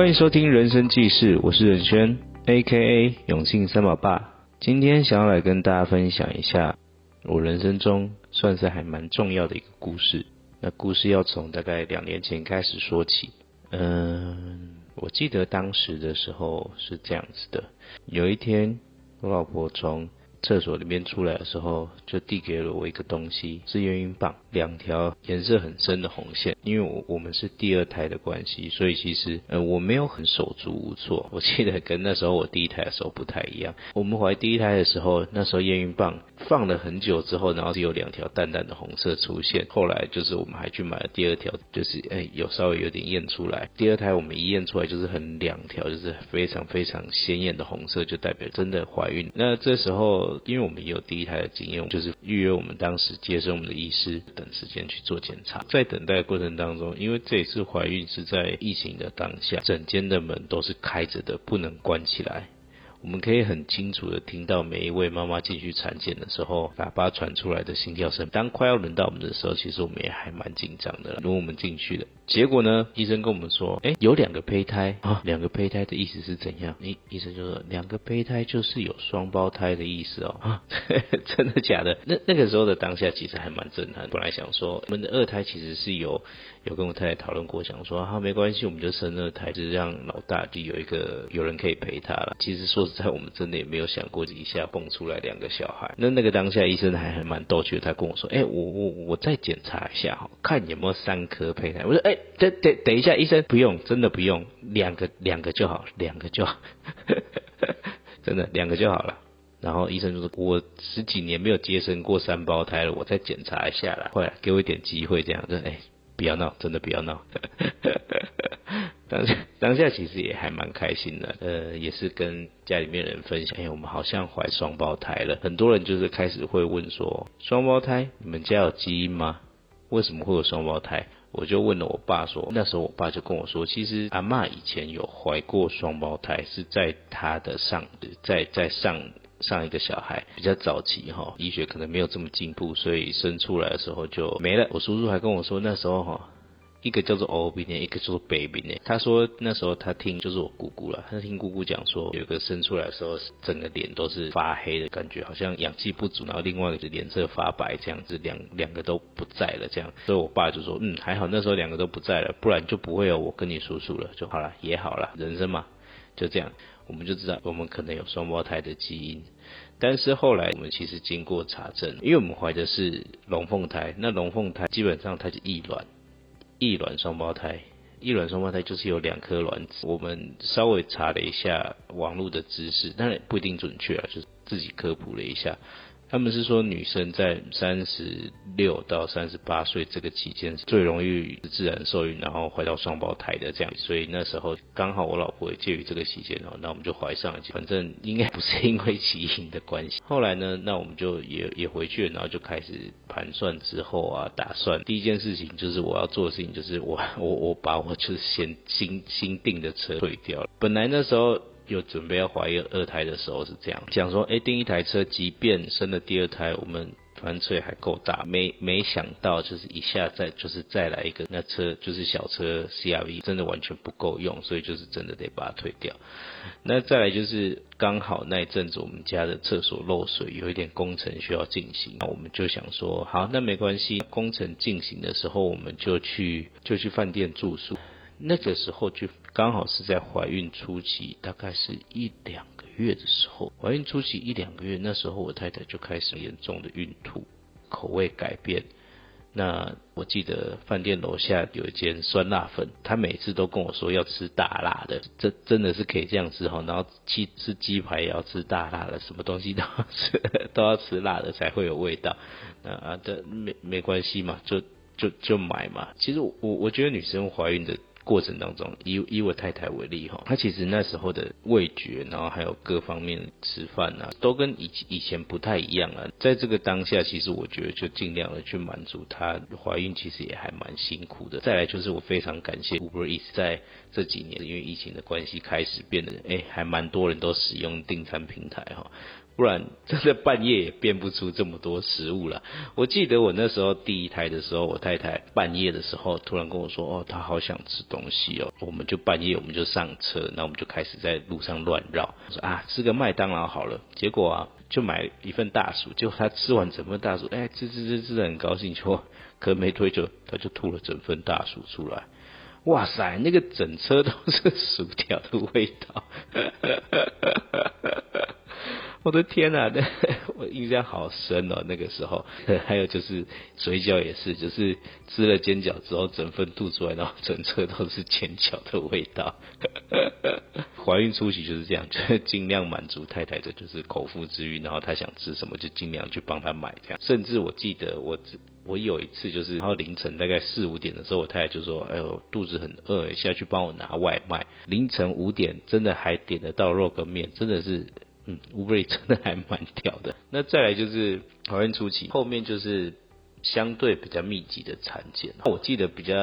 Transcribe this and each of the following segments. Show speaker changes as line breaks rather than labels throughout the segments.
欢迎收听人生记事，我是任轩，A.K.A. 永庆三宝爸。今天想要来跟大家分享一下我人生中算是还蛮重要的一个故事。那故事要从大概两年前开始说起。嗯，我记得当时的时候是这样子的：有一天，我老婆从厕所里面出来的时候，就递给了我一个东西，是验孕棒，两条颜色很深的红线。因为我我们是第二胎的关系，所以其实呃我没有很手足无措。我记得跟那时候我第一胎的时候不太一样。我们怀第一胎的时候，那时候验孕棒放了很久之后，然后是有两条淡淡的红色出现。后来就是我们还去买了第二条，就是哎有稍微有点验出来。第二胎我们一验出来就是很两条，就是非常非常鲜艳的红色，就代表真的怀孕。那这时候。因为我们也有第一胎的经验，就是预约我们当时接生我们的医师，等时间去做检查。在等待过程当中，因为这一次怀孕是在疫情的当下，整间的门都是开着的，不能关起来。我们可以很清楚的听到每一位妈妈进去产检的时候，喇叭传出来的心跳声。当快要轮到我们的时候，其实我们也还蛮紧张的。如果我们进去了，结果呢，医生跟我们说，哎，有两个胚胎啊，两个胚胎的意思是怎样？诶，医生就说，两个胚胎就是有双胞胎的意思哦。真的假的？那那个时候的当下其实还蛮震撼。本来想说，我们的二胎其实是有有跟我太太讨论过，想说，啊，没关系，我们就生二胎，就是让老大就有一个有人可以陪他了。其实说实。在我们真的也没有想过一下蹦出来两个小孩。那那个当下医生还还蛮逗趣的，他跟我说：“哎，我我我再检查一下哈，看有没有三颗胚胎。”我说：“哎，等等等一下，医生不用，真的不用，两个两个就好，两个就好，真的两个就好了。”然后医生就说：“我十几年没有接生过三胞胎了，我再检查一下啦，后来给我一点机会，这样子，哎，不要闹，真的不要闹。”当下当下其实也还蛮开心的，呃，也是跟家里面人分享，哎，我们好像怀双胞胎了。很多人就是开始会问说，双胞胎，你们家有基因吗？为什么会有双胞胎？我就问了我爸说，那时候我爸就跟我说，其实阿妈以前有怀过双胞胎，是在她的上，在在上上一个小孩比较早期哈，医学可能没有这么进步，所以生出来的时候就没了。我叔叔还跟我说，那时候哈。一个叫做 O B 呢，一个叫做 Baby 呢。他说那时候他听就是我姑姑了，他听姑姑讲说，有一个生出来的时候，整个脸都是发黑的感觉，好像氧气不足，然后另外一个脸色发白这样子，两两个都不在了这样。所以我爸就说，嗯，还好那时候两个都不在了，不然就不会有我跟你叔叔了，就好了，也好了，人生嘛，就这样，我们就知道我们可能有双胞胎的基因。但是后来我们其实经过查证，因为我们怀的是龙凤胎，那龙凤胎基本上它是异卵。异卵双胞胎，异卵双胞胎就是有两颗卵子。我们稍微查了一下网络的知识，当然不一定准确啊，就是自己科普了一下。他们是说，女生在三十六到三十八岁这个期间最容易自然受孕，然后怀到双胞胎的这样。所以那时候刚好我老婆也介于这个期间哦，那我们就怀上了。反正应该不是因为基因的关系。后来呢，那我们就也也回去了，然后就开始盘算之后啊，打算第一件事情就是我要做的事情就是我 我我把我就是先新新订的车退掉。本来那时候。又准备要怀二二胎的时候是这样讲说，哎，订一台车，即便生了第二胎，我们反正车还够大。没没想到就是一下再就是再来一个，那车就是小车 CRV，真的完全不够用，所以就是真的得把它退掉。那再来就是刚好那一阵子我们家的厕所漏水，有一点工程需要进行，那我们就想说，好，那没关系，工程进行的时候我们就去就去饭店住宿。那个时候就刚好是在怀孕初期，大概是一两个月的时候。怀孕初期一两个月，那时候我太太就开始严重的孕吐，口味改变。那我记得饭店楼下有一间酸辣粉，她每次都跟我说要吃大辣的，这真的是可以这样吃哈。然后吃吃鸡排也要吃大辣的，什么东西都要吃都要吃辣的才会有味道。那啊，这没没关系嘛，就就就买嘛。其实我我觉得女生怀孕的。过程当中，以以我太太为例哈，她其实那时候的味觉，然后还有各方面吃饭啊，都跟以以前不太一样啊。在这个当下，其实我觉得就尽量的去满足她怀孕，其实也还蛮辛苦的。再来就是我非常感谢 Uber Eats 在这几年因为疫情的关系开始变得哎，还蛮多人都使用订餐平台哈。不然真的半夜也变不出这么多食物了。我记得我那时候第一胎的时候，我太太半夜的时候突然跟我说：“哦，她好想吃东西哦。”我们就半夜我们就上车，那我们就开始在路上乱绕，说啊吃个麦当劳好了。结果啊就买一份大薯，结果他吃完整份大薯，哎吃吃吃吃的很高兴，就可没推久他就吐了整份大薯出来。哇塞，那个整车都是薯条的味道。我的天呐，那 我印象好深哦。那个时候，还有就是水饺也是，就是吃了煎饺之后，整份吐出来，然后整车都是煎饺的味道。怀孕初期就是这样，就尽量满足太太的就是口腹之欲，然后她想吃什么就尽量去帮她买这样。甚至我记得我我有一次就是，然后凌晨大概四五点的时候，我太太就说：“哎呦，肚子很饿，下去帮我拿外卖。”凌晨五点真的还点得到肉跟面，真的是。嗯，乌龟真的还蛮屌的。那再来就是怀孕初期，后面就是相对比较密集的产检。我记得比较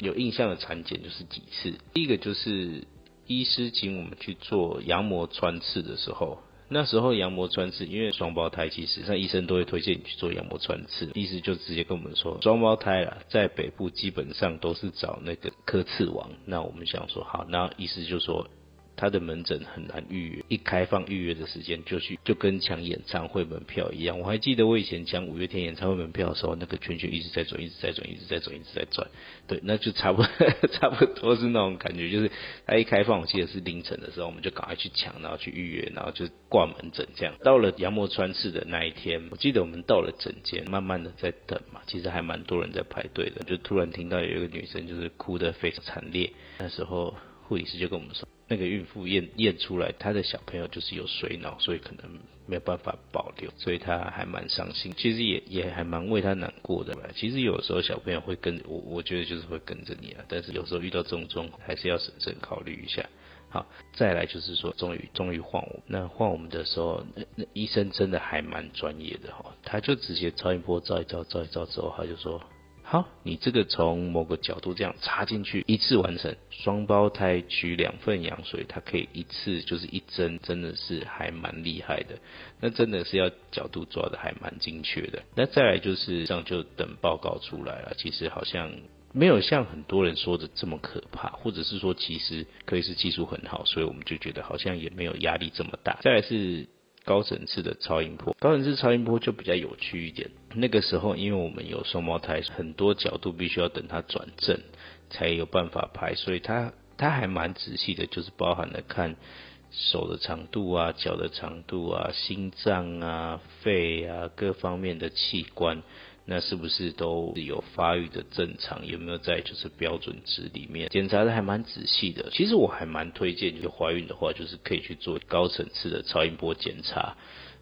有印象的产检就是几次。第一个就是医师请我们去做羊膜穿刺的时候，那时候羊膜穿刺，因为双胞胎其实那医生都会推荐你去做羊膜穿刺。医师就直接跟我们说，双胞胎啊，在北部基本上都是找那个科刺王。那我们想说好，那医师就说。他的门诊很难预约，一开放预约的时间就去，就跟抢演唱会门票一样。我还记得我以前抢五月天演唱会门票的时候，那个圈圈一直在转，一直在转，一直在转，一直在转。对，那就差不多，差不多是那种感觉，就是他一开放，我记得是凌晨的时候，我们就赶快去抢，然后去预约，然后就挂门诊这样。到了羊膜穿刺的那一天，我记得我们到了诊间，慢慢的在等嘛，其实还蛮多人在排队的，就突然听到有一个女生就是哭得非常惨烈，那时候。护理师就跟我们说，那个孕妇验验出来，她的小朋友就是有水脑，所以可能没有办法保留，所以她还蛮伤心。其实也也还蛮为她难过的吧。其实有时候小朋友会跟我，我觉得就是会跟着你啊。但是有时候遇到这种状况，还是要审慎考虑一下。好，再来就是说，终于终于换我，那换我们的时候，那那医生真的还蛮专业的哈，他就直接超音波照一照，照一照之后，他就说。好，你这个从某个角度这样插进去，一次完成。双胞胎取两份羊水，它可以一次就是一针，真的是还蛮厉害的。那真的是要角度抓的还蛮精确的。那再来就是这样，就等报告出来了。其实好像没有像很多人说的这么可怕，或者是说其实可以是技术很好，所以我们就觉得好像也没有压力这么大。再来是。高层次的超音波，高层次超音波就比较有趣一点。那个时候，因为我们有双胞胎，很多角度必须要等它转正才有办法拍，所以它它还蛮仔细的，就是包含了看手的长度啊、脚的长度啊、心脏啊、肺啊各方面的器官。那是不是都有发育的正常？有没有在就是标准值里面？检查的还蛮仔细的。其实我还蛮推荐，就怀孕的话，就是可以去做高层次的超音波检查。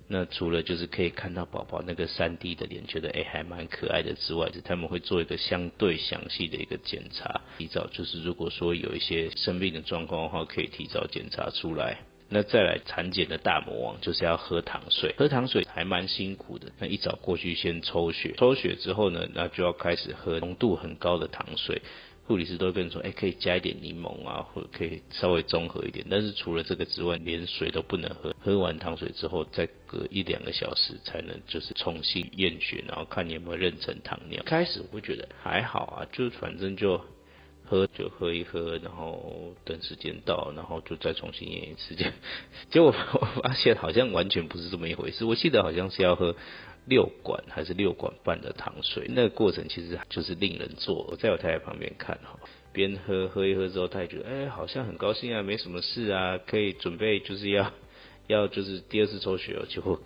那除了就是可以看到宝宝那个三 D 的脸，觉得哎还蛮可爱的之外，是他们会做一个相对详细的一个检查，提早就是如果说有一些生病的状况的话，可以提早检查出来。那再来产检的大魔王就是要喝糖水，喝糖水还蛮辛苦的。那一早过去先抽血，抽血之后呢，那就要开始喝浓度很高的糖水。护理师都会跟你说，哎，可以加一点柠檬啊，或者可以稍微综合一点。但是除了这个之外，连水都不能喝。喝完糖水之后，再隔一两个小时才能就是重新验血，然后看你有没有妊娠糖尿。开始我会觉得还好啊，就反正就。喝就喝一喝，然后等时间到，然后就再重新验一次。结 结果 我发现好像完全不是这么一回事。我记得好像是要喝六管还是六管半的糖水，那个过程其实就是令人做。我在我太太旁边看哈，边喝喝一喝之后，她也觉得哎，好像很高兴啊，没什么事啊，可以准备就是要要就是第二次抽血了。结果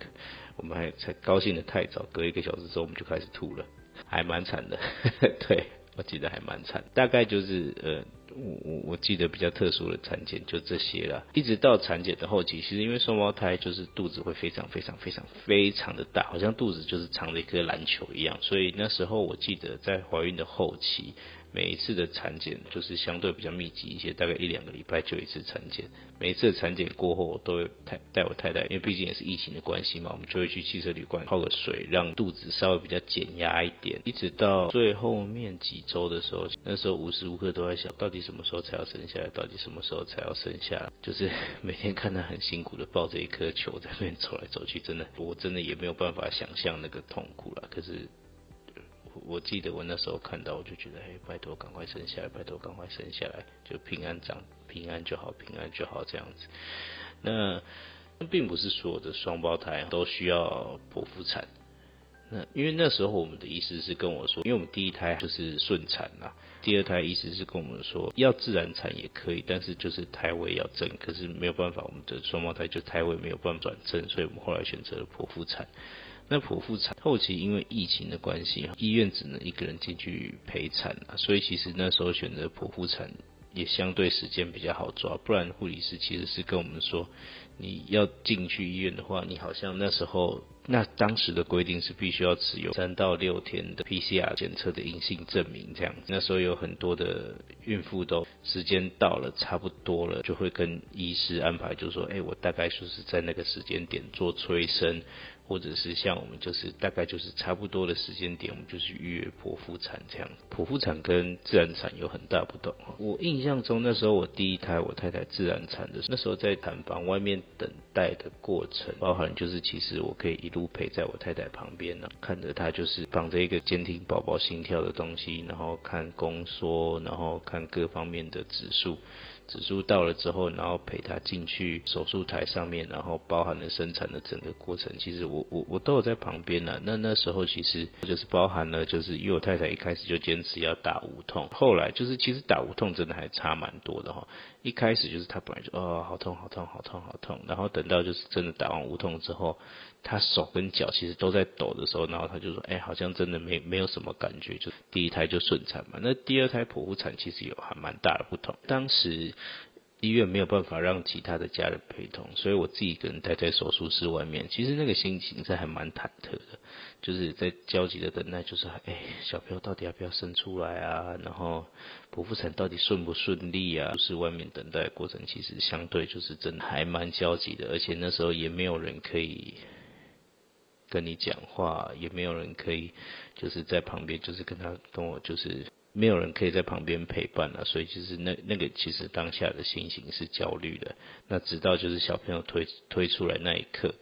我们还才高兴的太早，隔一个小时之后我们就开始吐了，还蛮惨的，对。我记得还蛮惨，大概就是呃，我我我记得比较特殊的产检就这些了。一直到产检的后期，其实因为双胞胎就是肚子会非常非常非常非常的大，好像肚子就是藏着一颗篮球一样。所以那时候我记得在怀孕的后期，每一次的产检就是相对比较密集一些，大概一两个礼拜就一次产检。每一次产检过后，我都会带带我太太，因为毕竟也是疫情的关系嘛，我们就会去汽车旅馆泡个水，让肚子稍微比较减压一点。一直到最后面几周的时候，那时候无时无刻都在想，到底什么时候才要生下来？到底什么时候才要生下来？就是 每天看他很辛苦的抱着一颗球在那边走来走去，真的，我真的也没有办法想象那个痛苦了。可是。我记得我那时候看到，我就觉得，哎，拜托赶快生下来，拜托赶快生下来，就平安长，平安就好，平安就好这样子。那并不是所有的双胞胎都需要剖腹产。那因为那时候我们的医师是跟我说，因为我们第一胎就是顺产啦，第二胎医师是跟我们说要自然产也可以，但是就是胎位要正，可是没有办法，我们的双胞胎就胎位没有办法转正，所以我们后来选择了剖腹产。那剖腹产后期因为疫情的关系，医院只能一个人进去陪产啊，所以其实那时候选择剖腹产也相对时间比较好抓，不然护理师其实是跟我们说，你要进去医院的话，你好像那时候。那当时的规定是必须要持有三到六天的 PCR 检测的阴性证明，这样。那时候有很多的孕妇都时间到了，差不多了，就会跟医师安排，就说，哎，我大概就是在那个时间点做催生。或者是像我们就是大概就是差不多的时间点，我们就是预约剖腹产这样。剖腹产跟自然产有很大不同。我印象中那时候我第一胎我太太自然产的，那时候在产房外面等待的过程，包含就是其实我可以一路陪在我太太旁边呢，看着她就是绑着一个监听宝宝心跳的东西，然后看宫缩，然后看各方面的指数。指数到了之后，然后陪他进去手术台上面，然后包含了生产的整个过程，其实我我我都有在旁边呢。那那时候其实就是包含了，就是因为我太太一开始就坚持要打无痛，后来就是其实打无痛真的还差蛮多的哈。一开始就是他本来就哦好痛好痛好痛好痛，然后等到就是真的打完无痛之后。他手跟脚其实都在抖的时候，然后他就说：“哎，好像真的没没有什么感觉，就第一胎就顺产嘛。那第二胎剖腹产其实有还蛮大的不同。当时医院没有办法让其他的家人陪同，所以我自己一个人待在手术室外面。其实那个心情是还蛮忐忑的，就是在焦急的等待，就是哎，小朋友到底要不要生出来啊？然后剖腹产到底顺不顺利啊？就是外面等待过程其实相对就是真的还蛮焦急的，而且那时候也没有人可以。跟你讲话也没有人可以，就是在旁边，就是跟他跟我，就是没有人可以在旁边陪伴了，所以其实那那个其实当下的心情是焦虑的。那直到就是小朋友推推出来那一刻，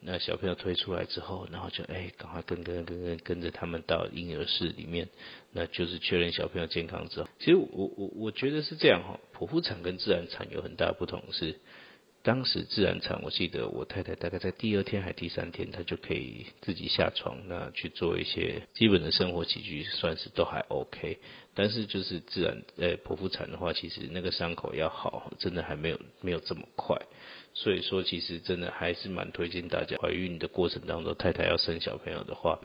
那小朋友推出来之后，然后就哎，赶快跟跟跟跟跟着他们到婴儿室里面，那就是确认小朋友健康之后，其实我我我觉得是这样哈，剖腹产跟自然产有很大不同是。当时自然产，我记得我太太大概在第二天还第三天，她就可以自己下床，那去做一些基本的生活起居，算是都还 OK。但是就是自然，呃，剖腹产的话，其实那个伤口要好，真的还没有没有这么快。所以说，其实真的还是蛮推荐大家，怀孕的过程当中，太太要生小朋友的话。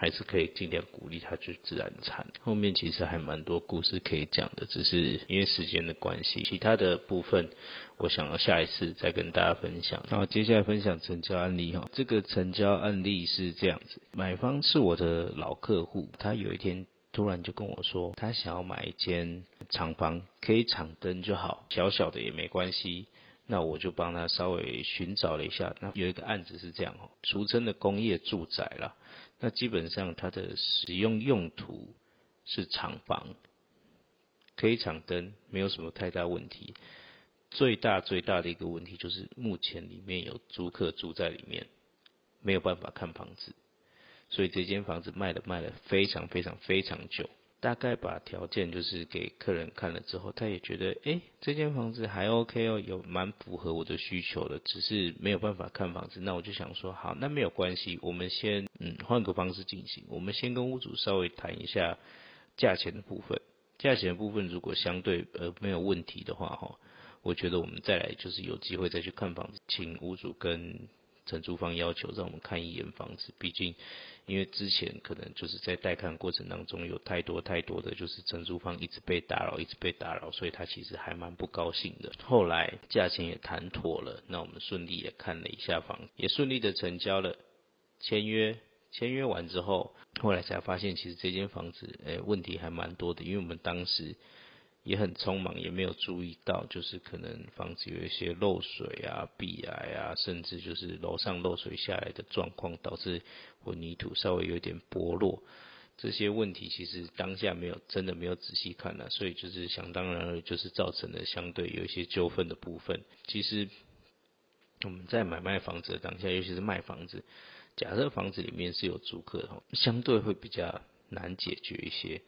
还是可以尽量鼓励他去自然产。后面其实还蛮多故事可以讲的，只是因为时间的关系，其他的部分我想要下一次再跟大家分享。然后接下来分享成交案例哈，这个成交案例是这样子：买方是我的老客户，他有一天突然就跟我说，他想要买一间厂房，可以厂灯就好，小小的也没关系。那我就帮他稍微寻找了一下，那有一个案子是这样哦，俗称的工业住宅了。那基本上它的使用用途是厂房，可以敞灯，没有什么太大问题。最大最大的一个问题就是目前里面有租客住在里面，没有办法看房子，所以这间房子卖了卖了非常非常非常久。大概把条件就是给客人看了之后，他也觉得，哎，这间房子还 OK 哦，有蛮符合我的需求的，只是没有办法看房子。那我就想说，好，那没有关系，我们先，嗯，换个方式进行。我们先跟屋主稍微谈一下价钱的部分。价钱的部分如果相对呃没有问题的话，哈，我觉得我们再来就是有机会再去看房子，请屋主跟。承租方要求让我们看一眼房子，毕竟因为之前可能就是在带看过程当中有太多太多的就是承租方一直被打扰，一直被打扰，所以他其实还蛮不高兴的。后来价钱也谈妥了，那我们顺利也看了一下房，也顺利的成交了，签约签约完之后，后来才发现其实这间房子，诶，问题还蛮多的，因为我们当时也很匆忙，也没有注意到，就是可能房子有一些漏水啊、壁癌啊，甚至就是楼上漏水下来的状况，导致混凝土稍微有点剥落。这些问题其实当下没有真的没有仔细看呢，所以就是想当然了，就是造成了相对有一些纠纷的部分。其实我们在买卖房子的当下，尤其是卖房子，假设房子里面是有租客的，相对会比较难解决一些。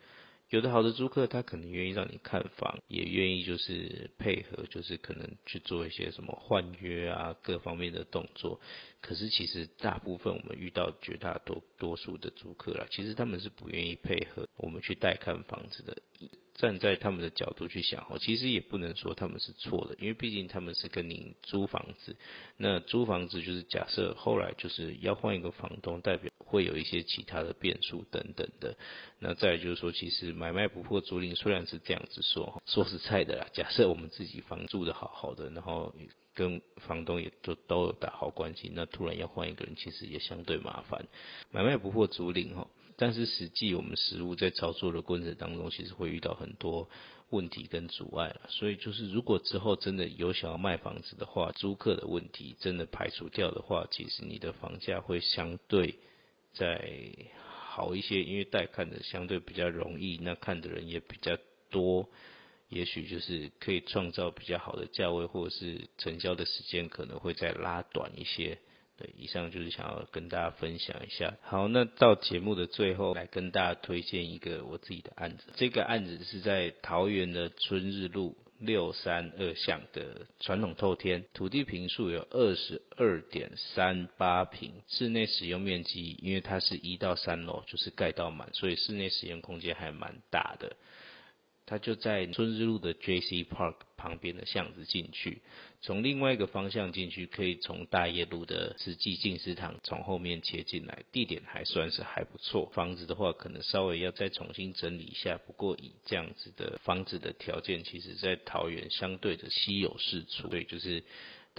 有的好的租客，他可能愿意让你看房，也愿意就是配合，就是可能去做一些什么换约啊，各方面的动作。可是其实大部分我们遇到绝大多多数的租客啦，其实他们是不愿意配合我们去带看房子的。站在他们的角度去想哦，其实也不能说他们是错的，因为毕竟他们是跟您租房子。那租房子就是假设后来就是要换一个房东，代表会有一些其他的变数等等的。那再就是说，其实买卖不破租赁虽然是这样子说，说实在的啦，假设我们自己房住的好好的，然后跟房东也都都有打好关系，那突然要换一个人，其实也相对麻烦。买卖不破租赁哈。但是实际我们实物在操作的过程当中，其实会遇到很多问题跟阻碍了。所以就是如果之后真的有想要卖房子的话，租客的问题真的排除掉的话，其实你的房价会相对再好一些，因为带看的相对比较容易，那看的人也比较多，也许就是可以创造比较好的价位，或者是成交的时间可能会再拉短一些。对，以上就是想要跟大家分享一下。好，那到节目的最后，来跟大家推荐一个我自己的案子。这个案子是在桃园的春日路六三二巷的传统透天，土地坪数有二十二点三八平，室内使用面积，因为它是一到三楼，就是盖到满，所以室内使用空间还蛮大的。它就在春日路的 J.C. Park 旁边的巷子进去，从另外一个方向进去，可以从大业路的慈济进食堂从后面切进来，地点还算是还不错。房子的话，可能稍微要再重新整理一下，不过以这样子的房子的条件，其实在桃园相对的稀有是处，对，就是。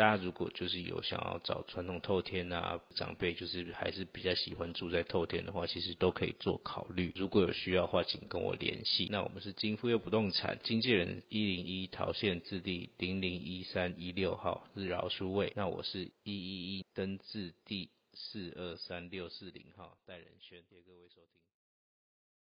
大家如果就是有想要找传统透天啊，长辈就是还是比较喜欢住在透天的话，其实都可以做考虑。如果有需要的话，请跟我联系。那我们是金富佑不动产经纪人一零一桃县字第零零一三一六号日饶书位。那我是一一一登字第四二三六四零号戴仁轩，谢谢各位收听。